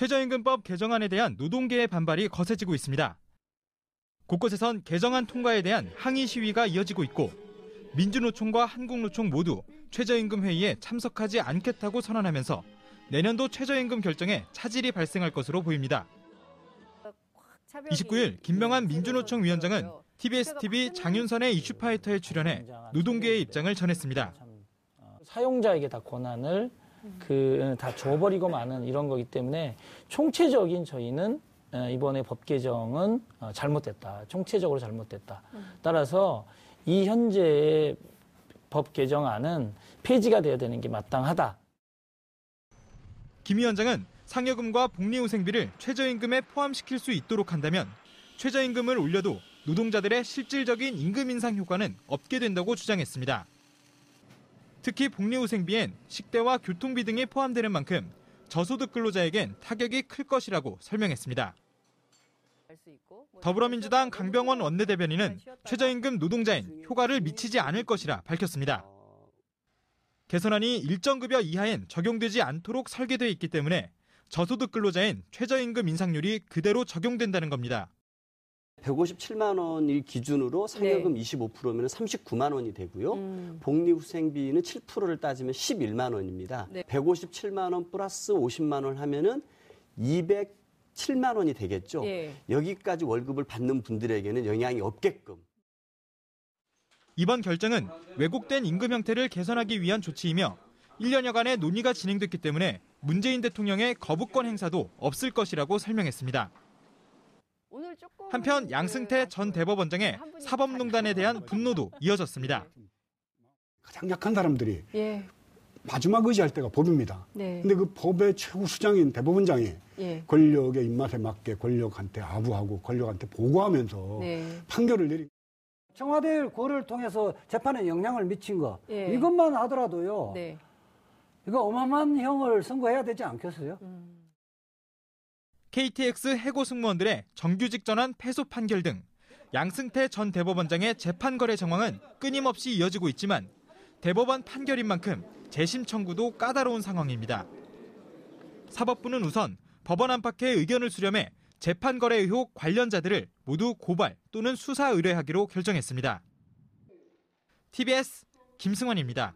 최저임금법 개정안에 대한 노동계의 반발이 거세지고 있습니다. 곳곳에선 개정안 통과에 대한 항의 시위가 이어지고 있고 민주노총과 한국노총 모두 최저임금 회의에 참석하지 않겠다고 선언하면서 내년도 최저임금 결정에 차질이 발생할 것으로 보입니다. 29일 김명한 민주노총 위원장은 TBS TV 장윤선의 이슈파이터에 출연해 노동계의 입장을 전했습니다. 사용자에게 다 권한을 그 다 줘버리고 마는 이런 거기 때문에 총체적인 저희는 어, 이번에 법 개정은 어, 잘못됐다. 총체적으로 잘못됐다. 따라서 이 현재의 법 개정안은 폐지가 돼야 되는 게 마땅하다. 김 위원장은 상여금과 복리후생비를 최저임금에 포함시킬 수 있도록 한다면 최저임금을 올려도 노동자들의 실질적인 임금 인상 효과는 없게 된다고 주장했습니다. 특히 복리후생비엔 식대와 교통비 등이 포함되는 만큼 저소득 근로자에겐 타격이 클 것이라고 설명했습니다. 더불어민주당 강병원 원내대변인은 최저임금 노동자엔 효과를 미치지 않을 것이라 밝혔습니다. 개선안이 일정급여 이하엔 적용되지 않도록 설계돼 있기 때문에 저소득 근로자엔 최저임금 인상률이 그대로 적용된다는 겁니다. 157만 원일 기준으로 상여금 네. 25%면 39만 원이 되고요. 음. 복리후생비는 7%를 따지면 11만 원입니다. 네. 157만 원 플러스 50만 원 하면은 207만 원이 되겠죠. 예. 여기까지 월급을 받는 분들에게는 영향이 없게끔 이번 결정은 왜곡된 임금 형태를 개선하기 위한 조치이며 1년여간의 논의가 진행됐기 때문에 문재인 대통령의 거부권 행사도 없을 것이라고 설명했습니다. 조금 한편 그 양승태 전 대법원장의 사법농단에 대한 분노도 이어졌습니다. 가장 약한 사람들이 예. 마지막 의지할 때가 법입니다. 네. 근데 그 법의 최고 수장인 대법원장이 예. 권력의 입맛에 맞게 권력한테 아부하고 권력한테 보고하면서 네. 판결을 내린 청와대 고를 통해서 재판에 영향을 미친 거 예. 이것만 하더라도요. 네. 이거 어마어마한 형을 선고해야 되지 않겠어요? 음. KTX 해고 승무원들의 정규직 전환 패소 판결 등 양승태 전 대법원장의 재판 거래 정황은 끊임없이 이어지고 있지만 대법원 판결인 만큼 재심 청구도 까다로운 상황입니다. 사법부는 우선 법원 안팎의 의견을 수렴해 재판 거래 의혹 관련자들을 모두 고발 또는 수사 의뢰하기로 결정했습니다. TBS 김승환입니다.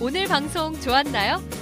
오늘 방송 좋았나요?